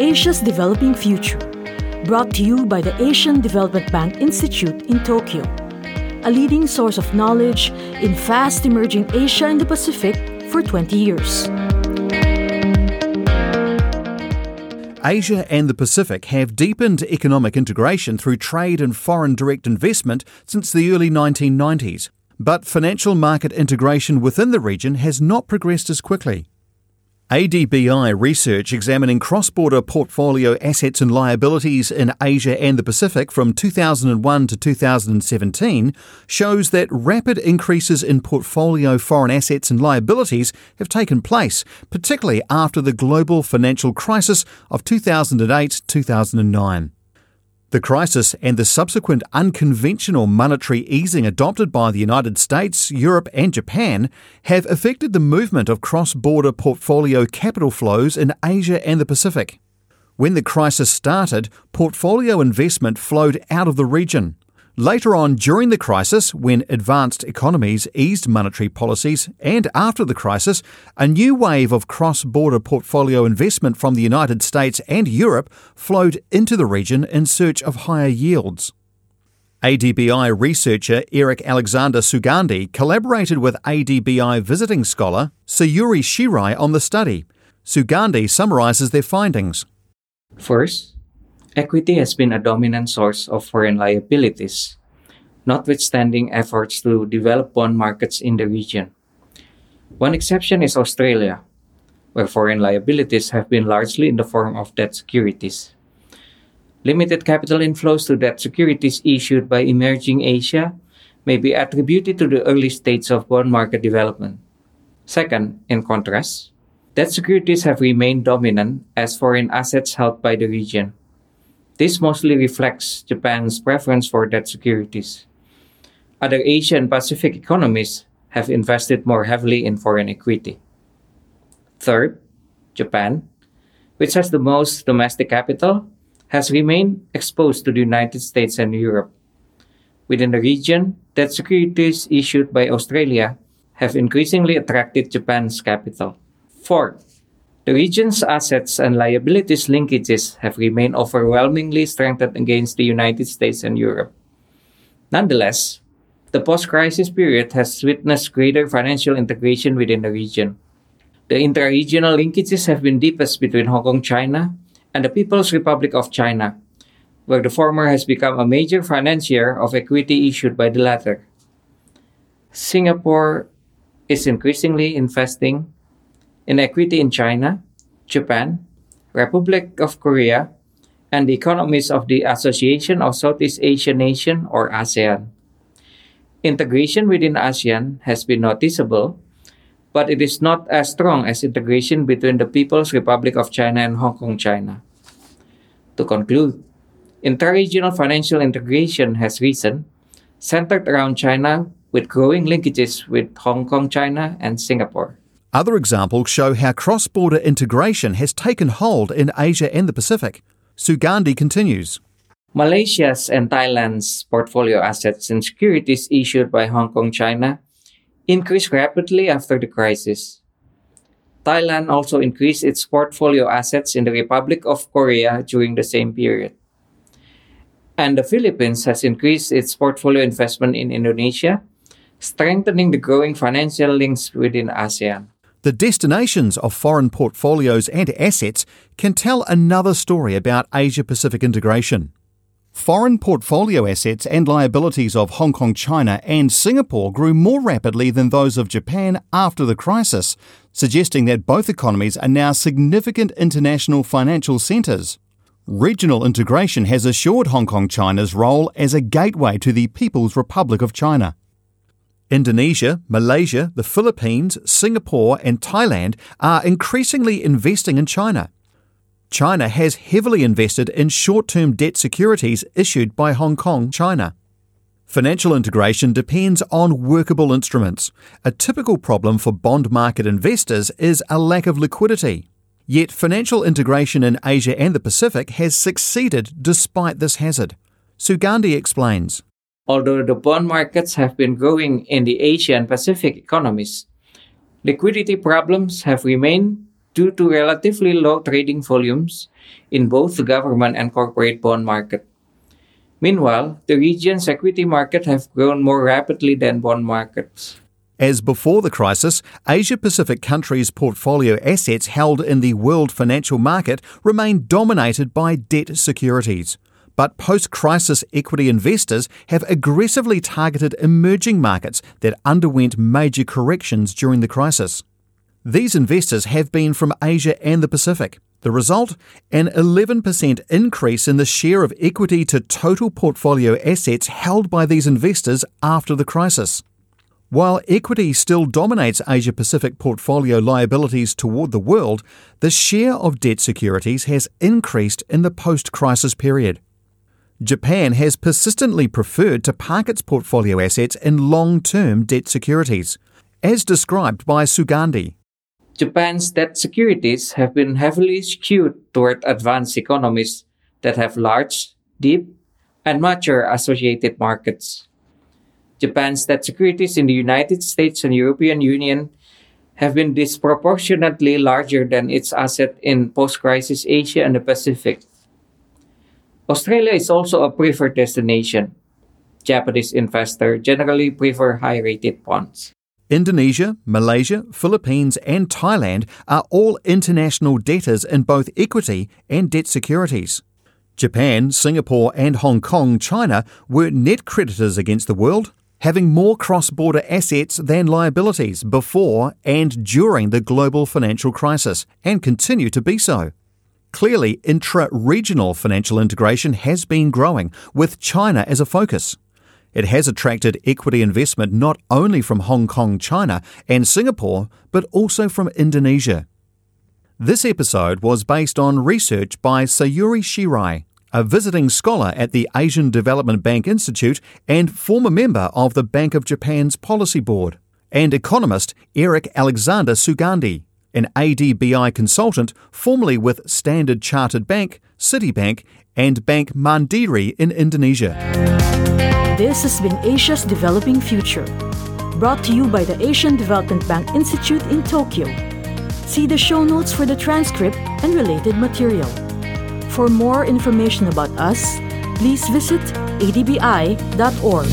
Asia's Developing Future, brought to you by the Asian Development Bank Institute in Tokyo, a leading source of knowledge in fast emerging Asia and the Pacific for 20 years. Asia and the Pacific have deepened economic integration through trade and foreign direct investment since the early 1990s. But financial market integration within the region has not progressed as quickly. ADBI research examining cross border portfolio assets and liabilities in Asia and the Pacific from 2001 to 2017 shows that rapid increases in portfolio foreign assets and liabilities have taken place, particularly after the global financial crisis of 2008 2009. The crisis and the subsequent unconventional monetary easing adopted by the United States, Europe, and Japan have affected the movement of cross border portfolio capital flows in Asia and the Pacific. When the crisis started, portfolio investment flowed out of the region. Later on during the crisis, when advanced economies eased monetary policies, and after the crisis, a new wave of cross border portfolio investment from the United States and Europe flowed into the region in search of higher yields. ADBI researcher Eric Alexander Sugandi collaborated with ADBI visiting scholar Sayuri Shirai on the study. Sugandi summarizes their findings. First, Equity has been a dominant source of foreign liabilities, notwithstanding efforts to develop bond markets in the region. One exception is Australia, where foreign liabilities have been largely in the form of debt securities. Limited capital inflows to debt securities issued by emerging Asia may be attributed to the early stages of bond market development. Second, in contrast, debt securities have remained dominant as foreign assets held by the region. This mostly reflects Japan's preference for debt securities. Other Asian Pacific economies have invested more heavily in foreign equity. Third, Japan, which has the most domestic capital, has remained exposed to the United States and Europe. Within the region, debt securities issued by Australia have increasingly attracted Japan's capital. Fourth, the region's assets and liabilities linkages have remained overwhelmingly strengthened against the United States and Europe. Nonetheless, the post crisis period has witnessed greater financial integration within the region. The intra regional linkages have been deepest between Hong Kong, China, and the People's Republic of China, where the former has become a major financier of equity issued by the latter. Singapore is increasingly investing in equity in China, Japan, Republic of Korea, and the economies of the Association of Southeast Asian Nations or ASEAN. Integration within ASEAN has been noticeable, but it is not as strong as integration between the People's Republic of China and Hong Kong, China. To conclude, interregional financial integration has risen, centered around China with growing linkages with Hong Kong, China, and Singapore. Other examples show how cross border integration has taken hold in Asia and the Pacific. Sugandi continues. Malaysia's and Thailand's portfolio assets and securities issued by Hong Kong China increased rapidly after the crisis. Thailand also increased its portfolio assets in the Republic of Korea during the same period. And the Philippines has increased its portfolio investment in Indonesia, strengthening the growing financial links within ASEAN. The destinations of foreign portfolios and assets can tell another story about Asia Pacific integration. Foreign portfolio assets and liabilities of Hong Kong, China, and Singapore grew more rapidly than those of Japan after the crisis, suggesting that both economies are now significant international financial centres. Regional integration has assured Hong Kong China's role as a gateway to the People's Republic of China. Indonesia, Malaysia, the Philippines, Singapore, and Thailand are increasingly investing in China. China has heavily invested in short term debt securities issued by Hong Kong, China. Financial integration depends on workable instruments. A typical problem for bond market investors is a lack of liquidity. Yet financial integration in Asia and the Pacific has succeeded despite this hazard. Sugandi explains. Although the bond markets have been growing in the Asian Pacific economies, liquidity problems have remained due to relatively low trading volumes in both the government and corporate bond market. Meanwhile, the region's equity market have grown more rapidly than bond markets. As before the crisis, Asia Pacific countries' portfolio assets held in the world financial market remain dominated by debt securities. But post crisis equity investors have aggressively targeted emerging markets that underwent major corrections during the crisis. These investors have been from Asia and the Pacific. The result? An 11% increase in the share of equity to total portfolio assets held by these investors after the crisis. While equity still dominates Asia Pacific portfolio liabilities toward the world, the share of debt securities has increased in the post crisis period. Japan has persistently preferred to park its portfolio assets in long term debt securities, as described by Sugandi. Japan's debt securities have been heavily skewed toward advanced economies that have large, deep, and mature associated markets. Japan's debt securities in the United States and European Union have been disproportionately larger than its asset in post-crisis Asia and the Pacific. Australia is also a preferred destination. Japanese investors generally prefer high-rated bonds. Indonesia, Malaysia, Philippines, and Thailand are all international debtors in both equity and debt securities. Japan, Singapore, and Hong Kong, China were net creditors against the world having more cross border assets than liabilities before and during the global financial crisis, and continue to be so. Clearly, intra regional financial integration has been growing, with China as a focus. It has attracted equity investment not only from Hong Kong, China, and Singapore, but also from Indonesia. This episode was based on research by Sayuri Shirai a visiting scholar at the Asian Development Bank Institute and former member of the Bank of Japan's Policy Board, and economist Eric Alexander Sugandi, an ADBI consultant formerly with Standard Chartered Bank, Citibank, and Bank Mandiri in Indonesia. This has been Asia's Developing Future, brought to you by the Asian Development Bank Institute in Tokyo. See the show notes for the transcript and related material. For more information about us, please visit adbi.org.